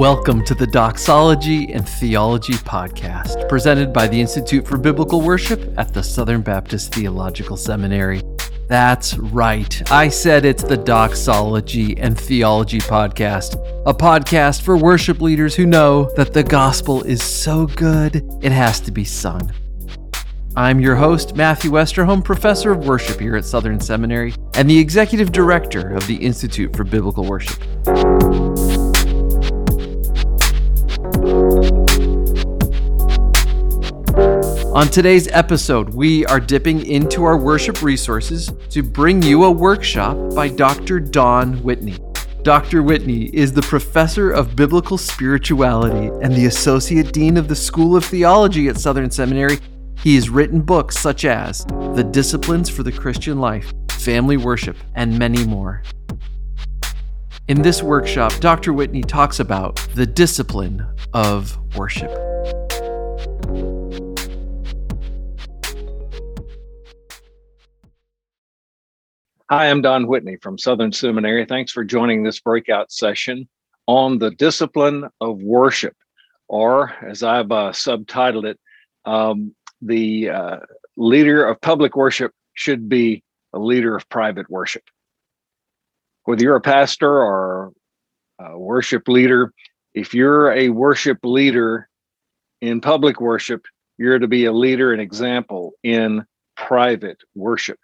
Welcome to the Doxology and Theology Podcast, presented by the Institute for Biblical Worship at the Southern Baptist Theological Seminary. That's right, I said it's the Doxology and Theology Podcast, a podcast for worship leaders who know that the gospel is so good it has to be sung. I'm your host, Matthew Westerholm, professor of worship here at Southern Seminary and the executive director of the Institute for Biblical Worship. On today's episode, we are dipping into our worship resources to bring you a workshop by Dr. Don Whitney. Dr. Whitney is the professor of biblical spirituality and the associate dean of the School of Theology at Southern Seminary. He has written books such as The Disciplines for the Christian Life, Family Worship, and many more. In this workshop, Dr. Whitney talks about the discipline of worship. Hi, I'm Don Whitney from Southern Seminary. Thanks for joining this breakout session on the discipline of worship, or as I've uh, subtitled it, um, the uh, leader of public worship should be a leader of private worship. Whether you're a pastor or a worship leader, if you're a worship leader in public worship, you're to be a leader and example in private worship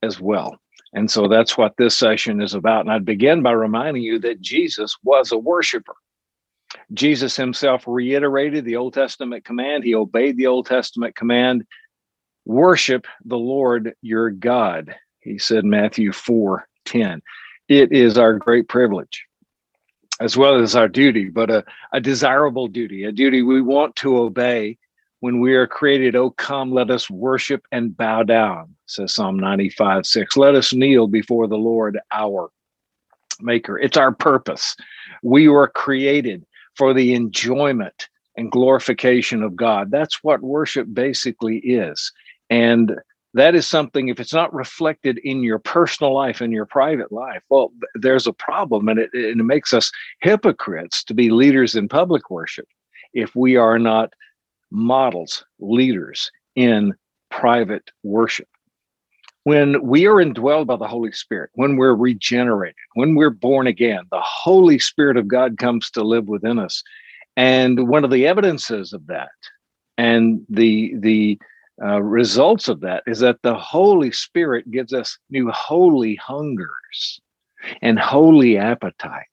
as well. And so that's what this session is about. And I'd begin by reminding you that Jesus was a worshiper. Jesus himself reiterated the Old Testament command. He obeyed the Old Testament command worship the Lord your God. He said, Matthew 4 10. It is our great privilege, as well as our duty, but a, a desirable duty, a duty we want to obey when we are created, oh, come, let us worship and bow down, says Psalm 95 6. Let us kneel before the Lord, our Maker. It's our purpose. We were created for the enjoyment and glorification of God. That's what worship basically is. And that is something, if it's not reflected in your personal life, in your private life, well, there's a problem. And it, it makes us hypocrites to be leaders in public worship if we are not models, leaders in private worship. When we are indwelled by the Holy Spirit, when we're regenerated, when we're born again, the Holy Spirit of God comes to live within us. And one of the evidences of that and the, the uh, results of that is that the Holy Spirit gives us new holy hungers and holy appetite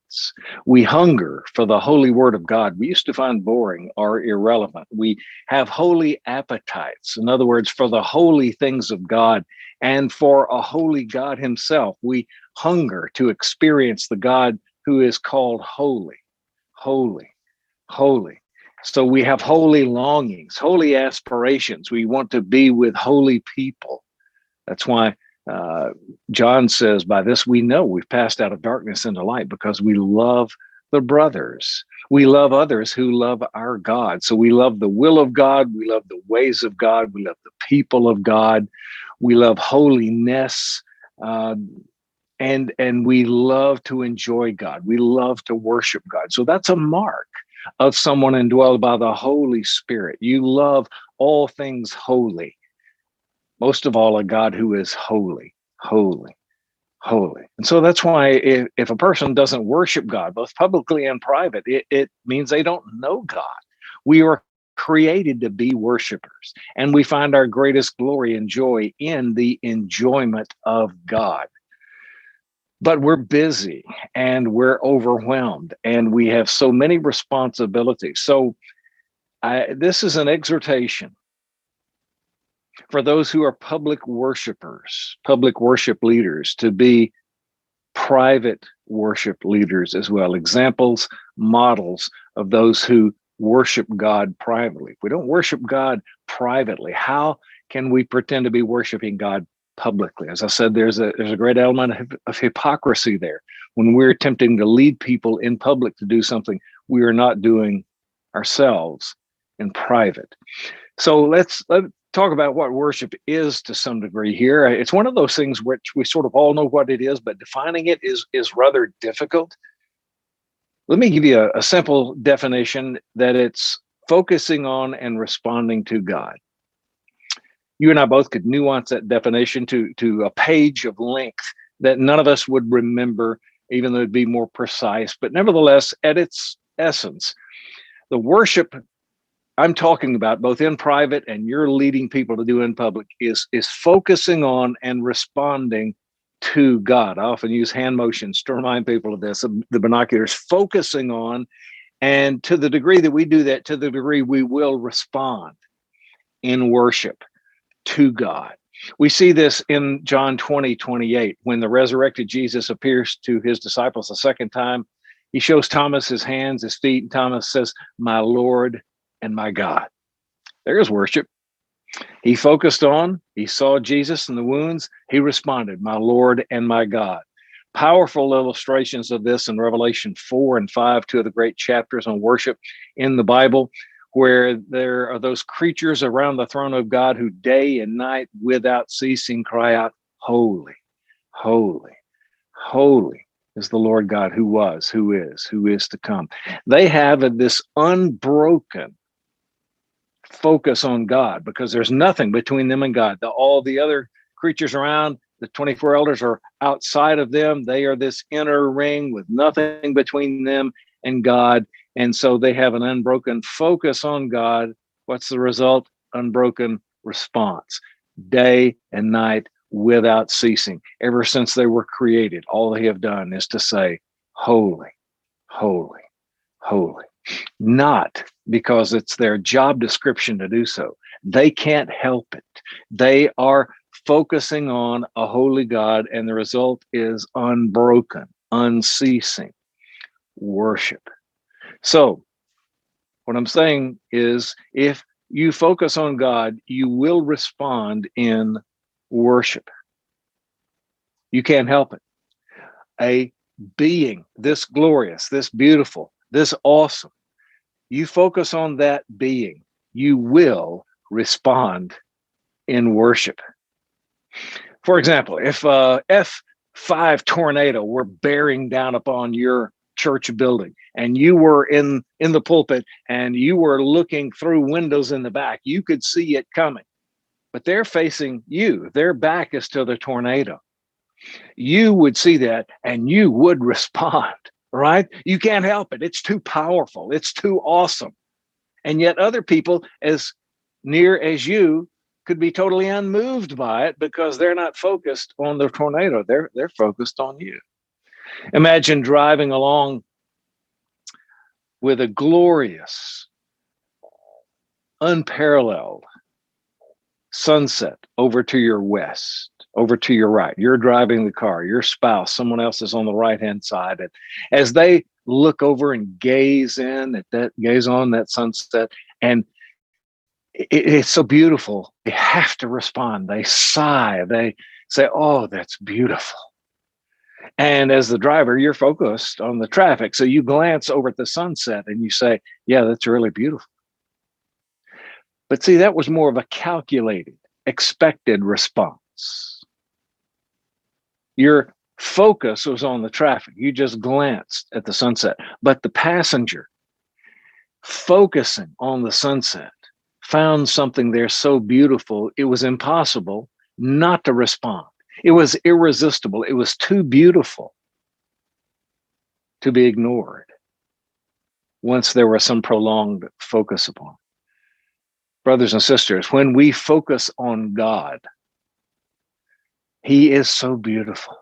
We hunger for the holy word of God. We used to find boring or irrelevant. We have holy appetites. In other words, for the holy things of God and for a holy God himself. We hunger to experience the God who is called holy, holy, holy. So we have holy longings, holy aspirations. We want to be with holy people. That's why uh, John says, By this we know we've passed out of darkness into light because we love the brothers. We love others who love our God. So we love the will of God. We love the ways of God. We love the people of God. We love holiness. Uh, and and we love to enjoy God. We love to worship God. So that's a mark of someone indwelled by the Holy Spirit. You love all things holy most of all a God who is holy, holy, holy. And so that's why if, if a person doesn't worship God, both publicly and private, it, it means they don't know God. We are created to be worshipers, and we find our greatest glory and joy in the enjoyment of God. But we're busy and we're overwhelmed, and we have so many responsibilities. So, I, this is an exhortation for those who are public worshipers, public worship leaders, to be private worship leaders as well, examples, models of those who worship God privately. If we don't worship God privately, how can we pretend to be worshiping God publicly? As I said, there's a there's a great element of, of hypocrisy there. When we're attempting to lead people in public to do something we are not doing ourselves in private. So let's let talk about what worship is to some degree here. It's one of those things which we sort of all know what it is, but defining it is is rather difficult. Let me give you a, a simple definition that it's focusing on and responding to God. You and I both could nuance that definition to, to a page of length that none of us would remember, even though it'd be more precise. But nevertheless, at its essence, the worship I'm talking about, both in private and you're leading people to do in public, is, is focusing on and responding to God. I often use hand motions to remind people of this, the binoculars, focusing on, and to the degree that we do that, to the degree we will respond in worship to God. We see this in John 20, 28, when the resurrected Jesus appears to his disciples a second time. He shows Thomas his hands, his feet, and Thomas says, My Lord and my God. There's worship. He focused on, he saw Jesus in the wounds. He responded, My Lord and my God. Powerful illustrations of this in Revelation 4 and 5, two of the great chapters on worship in the Bible, where there are those creatures around the throne of God who day and night without ceasing cry out, Holy, holy, holy is the Lord God who was, who is, who is to come. They have this unbroken focus on God because there's nothing between them and God. The, all the other creatures around, the 24 elders are outside of them. They are this inner ring with nothing between them and God. And so they have an unbroken focus on God. What's the result? Unbroken response, day and night without ceasing. Ever since they were created, all they have done is to say, Holy, holy, holy not because it's their job description to do so. They can't help it. They are focusing on a holy God, and the result is unbroken, unceasing worship. So, what I'm saying is if you focus on God, you will respond in worship. You can't help it. A being this glorious, this beautiful, this awesome, you focus on that being, you will respond in worship. For example, if uh, a F5 tornado were bearing down upon your church building and you were in in the pulpit and you were looking through windows in the back, you could see it coming. But they're facing you. Their back is to the tornado. You would see that and you would respond right? You can't help it. It's too powerful. It's too awesome. And yet, other people, as near as you, could be totally unmoved by it because they're not focused on the tornado. They're they're focused on you. Imagine driving along with a glorious, unparalleled sunset over to your west over to your right. You're driving the car, your spouse, someone else is on the right hand side. And as they look over and gaze in at that, gaze on that sunset, and it, it's so beautiful, they have to respond. They sigh, they say, Oh, that's beautiful. And as the driver, you're focused on the traffic. So you glance over at the sunset and you say, Yeah, that's really beautiful. But see, that was more of a calculated, expected response your focus was on the traffic. You just glanced at the sunset. But the passenger, focusing on the sunset, found something there so beautiful, it was impossible not to respond. It was irresistible. It was too beautiful to be ignored once there was some prolonged focus upon. Brothers and sisters, when we focus on God, he is so beautiful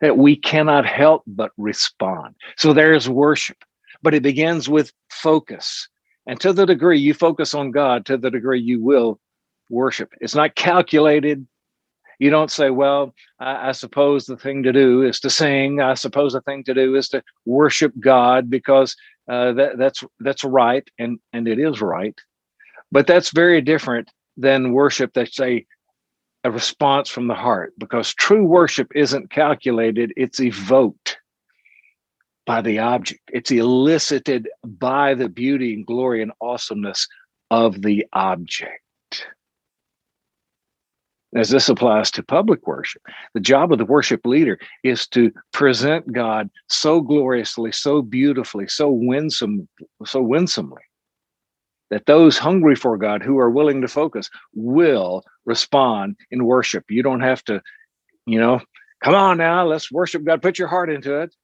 that we cannot help but respond. So there's worship, but it begins with focus. And to the degree you focus on God, to the degree you will worship. It's not calculated. You don't say, well, I, I, suppose the thing to do is to sing. I suppose the thing to do is to worship God because uh, that, that's that's right, and and it is right. But that's very different than worship that say a response from the heart because true worship isn't calculated, it's evoked by the object, it's elicited by the beauty and glory and awesomeness of the object. as this applies to public worship. The job of the worship leader is to present God so gloriously, so beautifully, so winsome, so winsomely that those hungry for God who are willing to focus will respond in worship. You don't have to, you know, come on now, let's worship God, put your heart into it.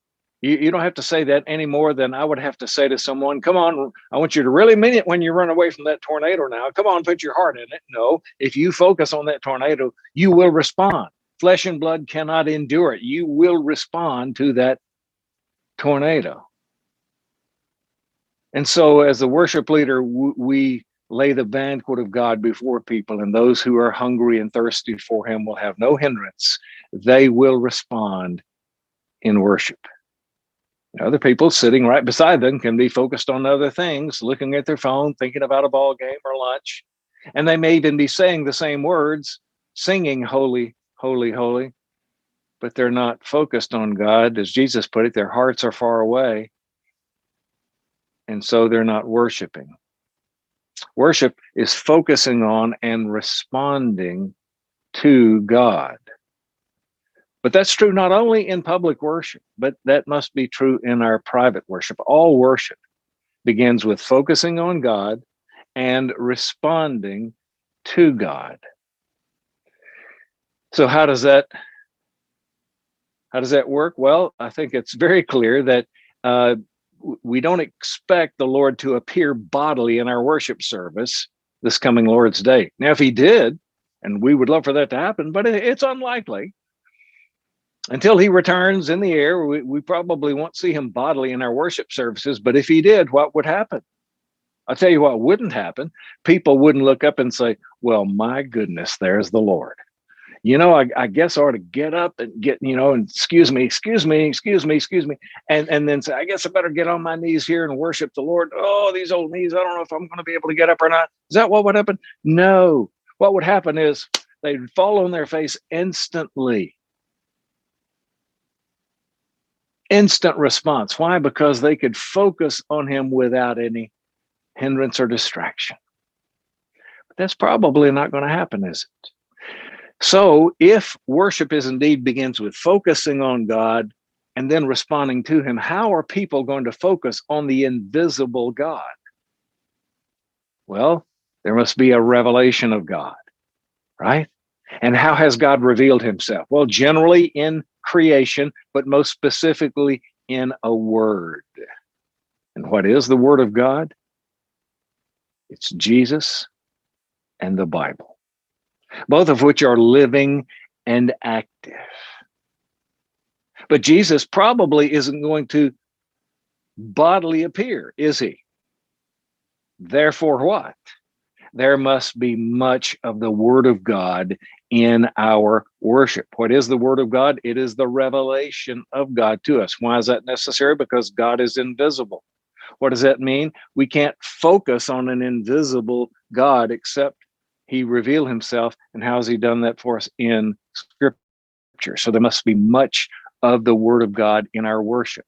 You, you don't have to say that any more than I would have to say to someone, come on, I want you to really mean it when you run away from that tornado now. Come on, put your heart in it. No, if you focus on that tornado, you will respond. Flesh and blood cannot endure it. You will respond to that tornado. And so, as the worship leader, we lay the banquet of God before people, and those who are hungry and thirsty for Him will have no hindrance. They will respond in worship. Other people sitting right beside them can be focused on other things, looking at their phone, thinking about a ball game or lunch. And they may even be saying the same words, singing holy, holy, holy, but they're not focused on God. As Jesus put it, their hearts are far away. And so they're not worshiping. Worship is focusing on and responding to God. But that's true not only in public worship, but that must be true in our private worship. All worship begins with focusing on God and responding to God. So how does that how does that work? Well, I think it's very clear that uh, we don't expect the Lord to appear bodily in our worship service this coming Lord's Day. Now, if He did, and we would love for that to happen, but it's unlikely until he returns in the air, we, we probably won't see him bodily in our worship services. But if he did, what would happen? I'll tell you what wouldn't happen. People wouldn't look up and say, Well, my goodness, there's the Lord. You know, I, I guess I ought to get up and get, you know, and excuse me, excuse me, excuse me, excuse me. And and then say, I guess I better get on my knees here and worship the Lord. Oh, these old knees, I don't know if I'm going to be able to get up or not. Is that what would happen? No. What would happen is they'd fall on their face instantly instant response. Why? Because they could focus on him without any hindrance or distraction. But that's probably not going to happen, is it? So, if worship is indeed begins with focusing on God and then responding to him, how are people going to focus on the invisible God? Well, there must be a revelation of God, right? And how has God revealed himself? Well, generally in creation, but most specifically in a word. And what is the word of God? It's Jesus and the Bible, both of which are living and active. But Jesus probably isn't going to bodily appear, is he? Therefore, what? There must be much of the Word of God in our worship. What is the Word of God? It is the revelation of God to us. Why is that necessary? Because God is invisible. What does that mean? We can't focus on an invisible God except He reveal Himself. And how has He done that for us in Scripture? So there must be much of the Word of God in our worship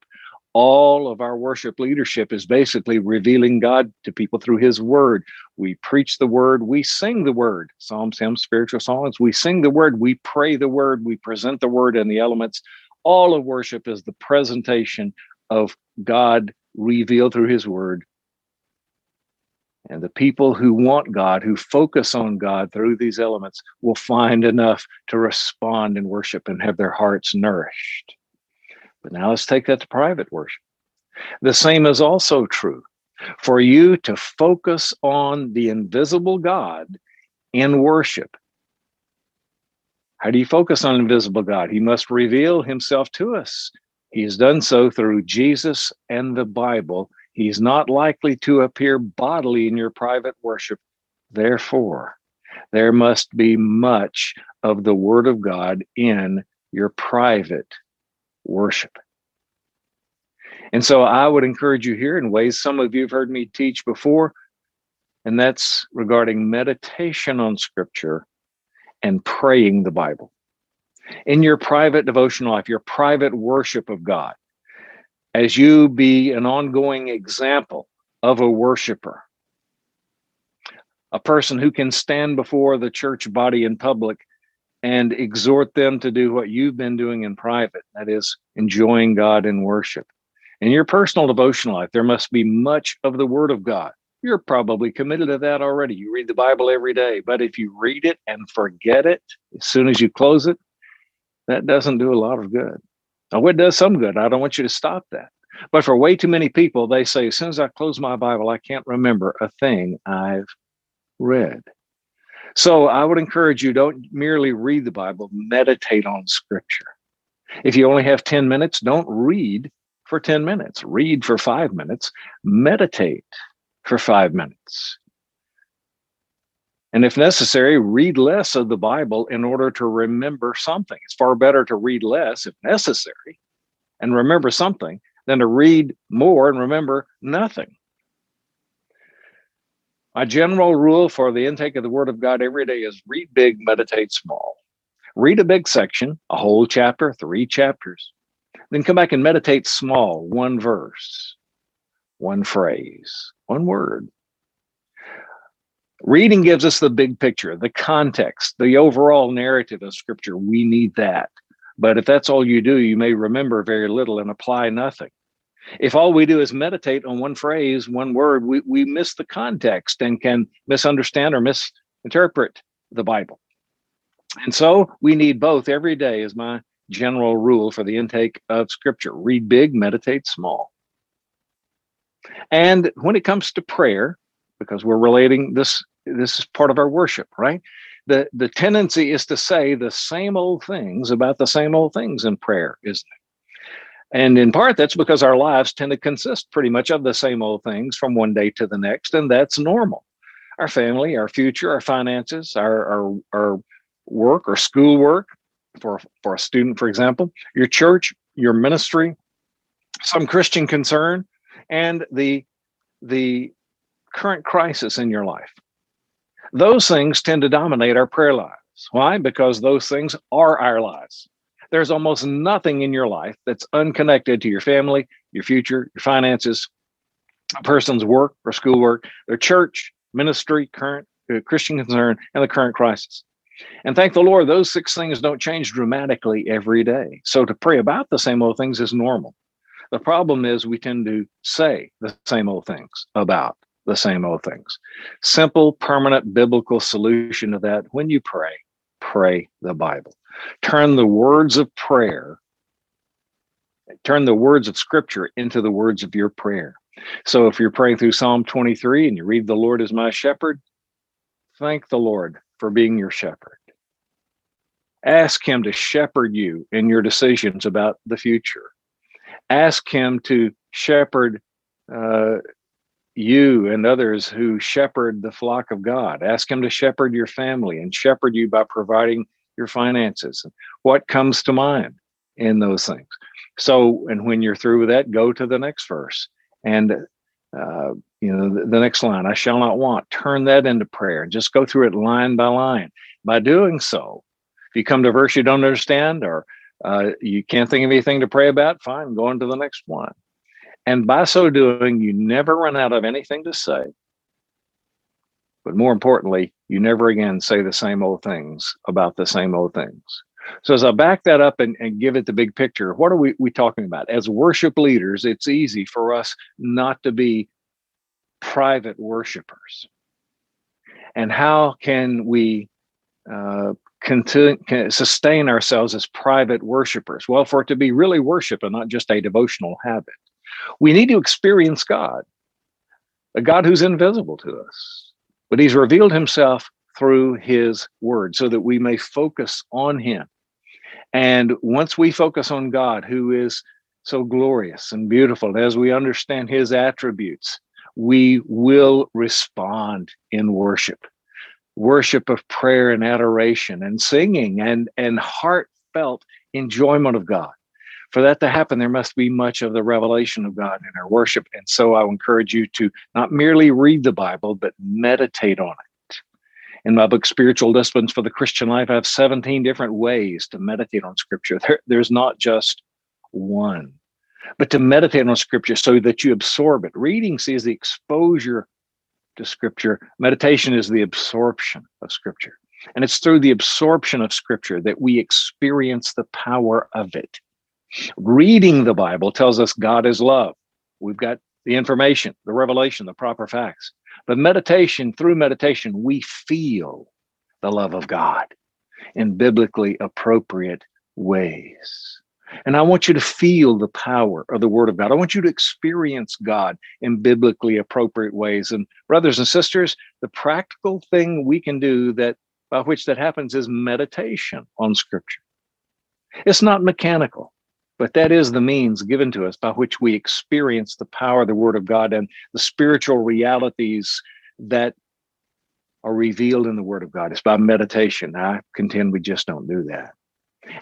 all of our worship leadership is basically revealing God to people through His Word. We preach the Word, we sing the Word, psalms, hymns, spiritual songs. We sing the Word, we pray the Word, we present the Word and the elements. All of worship is the presentation of God revealed through His Word. And the people who want God, who focus on God through these elements, will find enough to respond in worship and have their hearts nourished. But now let's take that to private worship. The same is also true for you to focus on the invisible God in worship. How do you focus on invisible God? He must reveal himself to us. He has done so through Jesus and the Bible. He's not likely to appear bodily in your private worship. Therefore, there must be much of the Word of God in your private worship. And so I would encourage you here in ways some of you have heard me teach before, and that's regarding meditation on scripture and praying the Bible. In your private devotional life, your private worship of God, as you be an ongoing example of a worshiper, a person who can stand before the church body in public and exhort them to do what you've been doing in private that is, enjoying God in worship. In your personal devotional life, there must be much of the Word of God. You're probably committed to that already. You read the Bible every day, but if you read it and forget it as soon as you close it, that doesn't do a lot of good. It does some good. I don't want you to stop that. But for way too many people, they say, as soon as I close my Bible, I can't remember a thing I've read. So I would encourage you don't merely read the Bible, meditate on Scripture. If you only have 10 minutes, don't read for 10 minutes, read for five minutes, meditate for five minutes. And if necessary, read less of the Bible in order to remember something. It's far better to read less if necessary and remember something than to read more and remember nothing. My general rule for the intake of the Word of God every day is read big, meditate small. Read a big section, a whole chapter, three chapters. Then come back and meditate small, one verse, one phrase, one word. Reading gives us the big picture, the context, the overall narrative of Scripture. We need that. But if that's all you do, you may remember very little and apply nothing. If all we do is meditate on one phrase, one word, we, we miss the context and can misunderstand or misinterpret the Bible. And so we need both every day, is my general rule for the intake of Scripture. Read big, meditate small. And when it comes to prayer, because we're relating this, this is part of our worship, right? The, the tendency is to say the same old things about the same old things in prayer, isn't it? And in part, that's because our lives tend to consist pretty much of the same old things from one day to the next, and that's normal. Our family, our future, our finances, our, our, our work or school work for, for a student, for example, your church, your ministry, some Christian concern, and the, the current crisis in your life. Those things tend to dominate our prayer lives. Why? Because those things are our lives there's almost nothing in your life that's unconnected to your family, your future, your finances, a person's work or schoolwork, their church, ministry, current uh, Christian concern, and the current crisis. And thank the Lord, those six things don't change dramatically every day. So to pray about the same old things is normal. The problem is we tend to say the same old things about the same old things. Simple, permanent biblical solution to that when you pray, pray the Bible. Turn the words of prayer, turn the words of scripture into the words of your prayer. So if you're praying through Psalm 23 and you read, The Lord is my shepherd, thank the Lord for being your shepherd. Ask Him to shepherd you in your decisions about the future. Ask Him to shepherd uh, you and others who shepherd the flock of God. Ask Him to shepherd your family and shepherd you by providing your finances and what comes to mind in those things. So, and when you're through with that, go to the next verse and uh, you know the, the next line. I shall not want. Turn that into prayer and just go through it line by line. By doing so, if you come to a verse you don't understand or uh, you can't think of anything to pray about, fine, go on to the next one. And by so doing, you never run out of anything to say but more importantly, you never again say the same old things about the same old things. So as I back that up and, and give it the big picture, what are we, we talking about? As worship leaders, it's easy for us not to be private worshipers. And how can we uh, continue, sustain ourselves as private worshipers? Well, for it to be really worship and not just a devotional habit, we need to experience God, a God who's invisible to us but he's revealed himself through his word so that we may focus on him. And once we focus on God, who is so glorious and beautiful, as we understand his attributes, we will respond in worship worship of prayer and adoration and singing and, and heartfelt enjoyment of God for that to happen, there must be much of the revelation of God in our worship. And so I encourage you to not merely read the Bible, but meditate on it. In my book, Spiritual Disciplines for the Christian Life, I have 17 different ways to meditate on Scripture. There, there's not just one, but to meditate on Scripture so that you absorb it. Reading sees the exposure to Scripture, meditation is the absorption of Scripture. And it's through the absorption of scripture that we experience the power of it. Reading the Bible tells us God is love. We've got the information, the revelation, the proper facts. But meditation, through meditation, we feel the love of God in biblically appropriate ways. And I want you to feel the power of the Word of God. I want you to experience God in biblically appropriate ways. And brothers and sisters, the practical thing we can do that by which that happens is meditation on Scripture. It's not mechanical, but that is the means given to us by which we experience the power of the Word of God and the spiritual realities that are revealed in the Word of God. It's by meditation. I contend we just don't do that.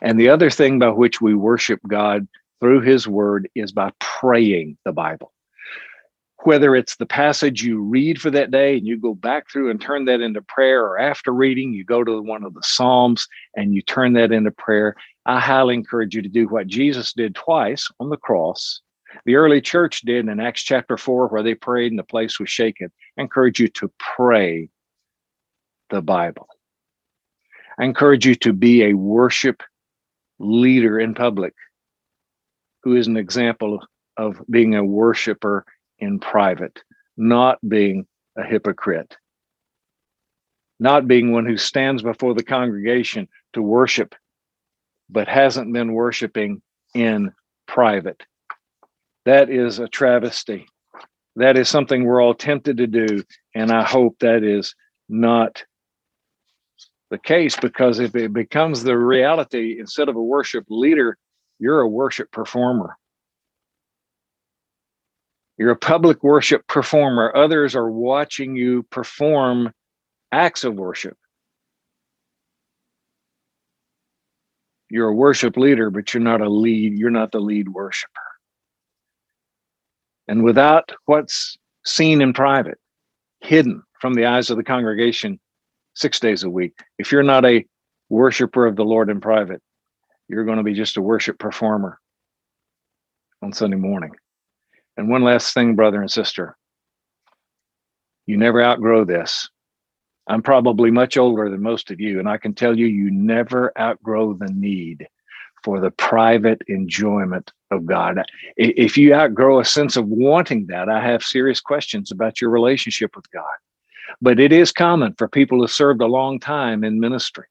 And the other thing by which we worship God through His Word is by praying the Bible. Whether it's the passage you read for that day and you go back through and turn that into prayer, or after reading, you go to one of the Psalms and you turn that into prayer, I highly encourage you to do what Jesus did twice on the cross. The early church did in Acts chapter 4, where they prayed and the place was shaken. I encourage you to pray the Bible. I encourage you to be a worship leader in public who is an example of being a worshiper in private, not being a hypocrite, not being one who stands before the congregation to worship, but hasn't been worshiping in private. That is a travesty. That is something we're all tempted to do. And I hope that is not the case because if it becomes the reality, instead of a worship leader, you're a worship performer. You're a public worship performer. Others are watching you perform acts of worship. You're a worship leader, but you're not a lead, you're not the lead worshiper. And without what's seen in private, hidden from the eyes of the congregation, six days a week. If you're not a worshiper of the Lord in private, you're going to be just a worship performer on Sunday morning. And one last thing, brother and sister you never outgrow this. I'm probably much older than most of you, and I can tell you, you never outgrow the need for the private enjoyment of God. If you outgrow a sense of wanting that, I have serious questions about your relationship with God. But it is common for people who served a long time in ministry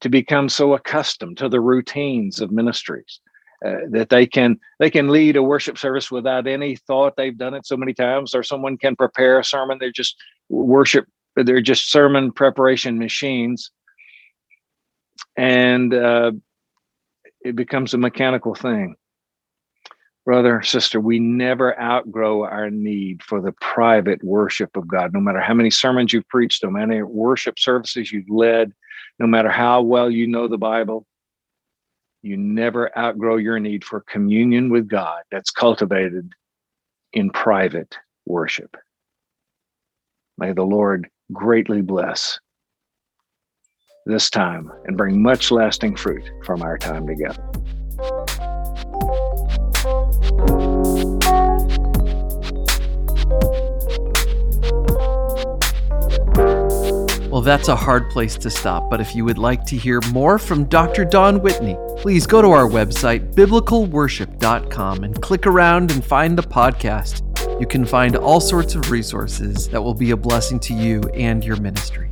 to become so accustomed to the routines of ministries uh, that they can they can lead a worship service without any thought they've done it so many times or someone can prepare a sermon they're just worship they're just sermon preparation machines and uh, it becomes a mechanical thing brother, sister, we never outgrow our need for the private worship of God. No matter how many sermons you've preached, no matter worship services you've led, no matter how well you know the Bible, you never outgrow your need for communion with God that's cultivated in private worship. May the Lord greatly bless this time and bring much lasting fruit from our time together. Well, that's a hard place to stop, but if you would like to hear more from Dr. Don Whitney, please go to our website, biblicalworship.com, and click around and find the podcast. You can find all sorts of resources that will be a blessing to you and your ministry.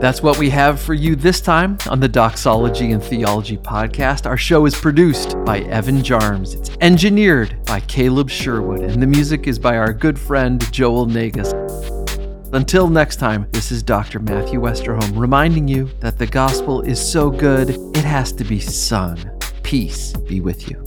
That's what we have for you this time on the Doxology and Theology podcast. Our show is produced by Evan Jarms. It's engineered by Caleb Sherwood, and the music is by our good friend Joel Nagus. Until next time, this is Dr. Matthew Westerholm reminding you that the gospel is so good, it has to be sung. Peace be with you.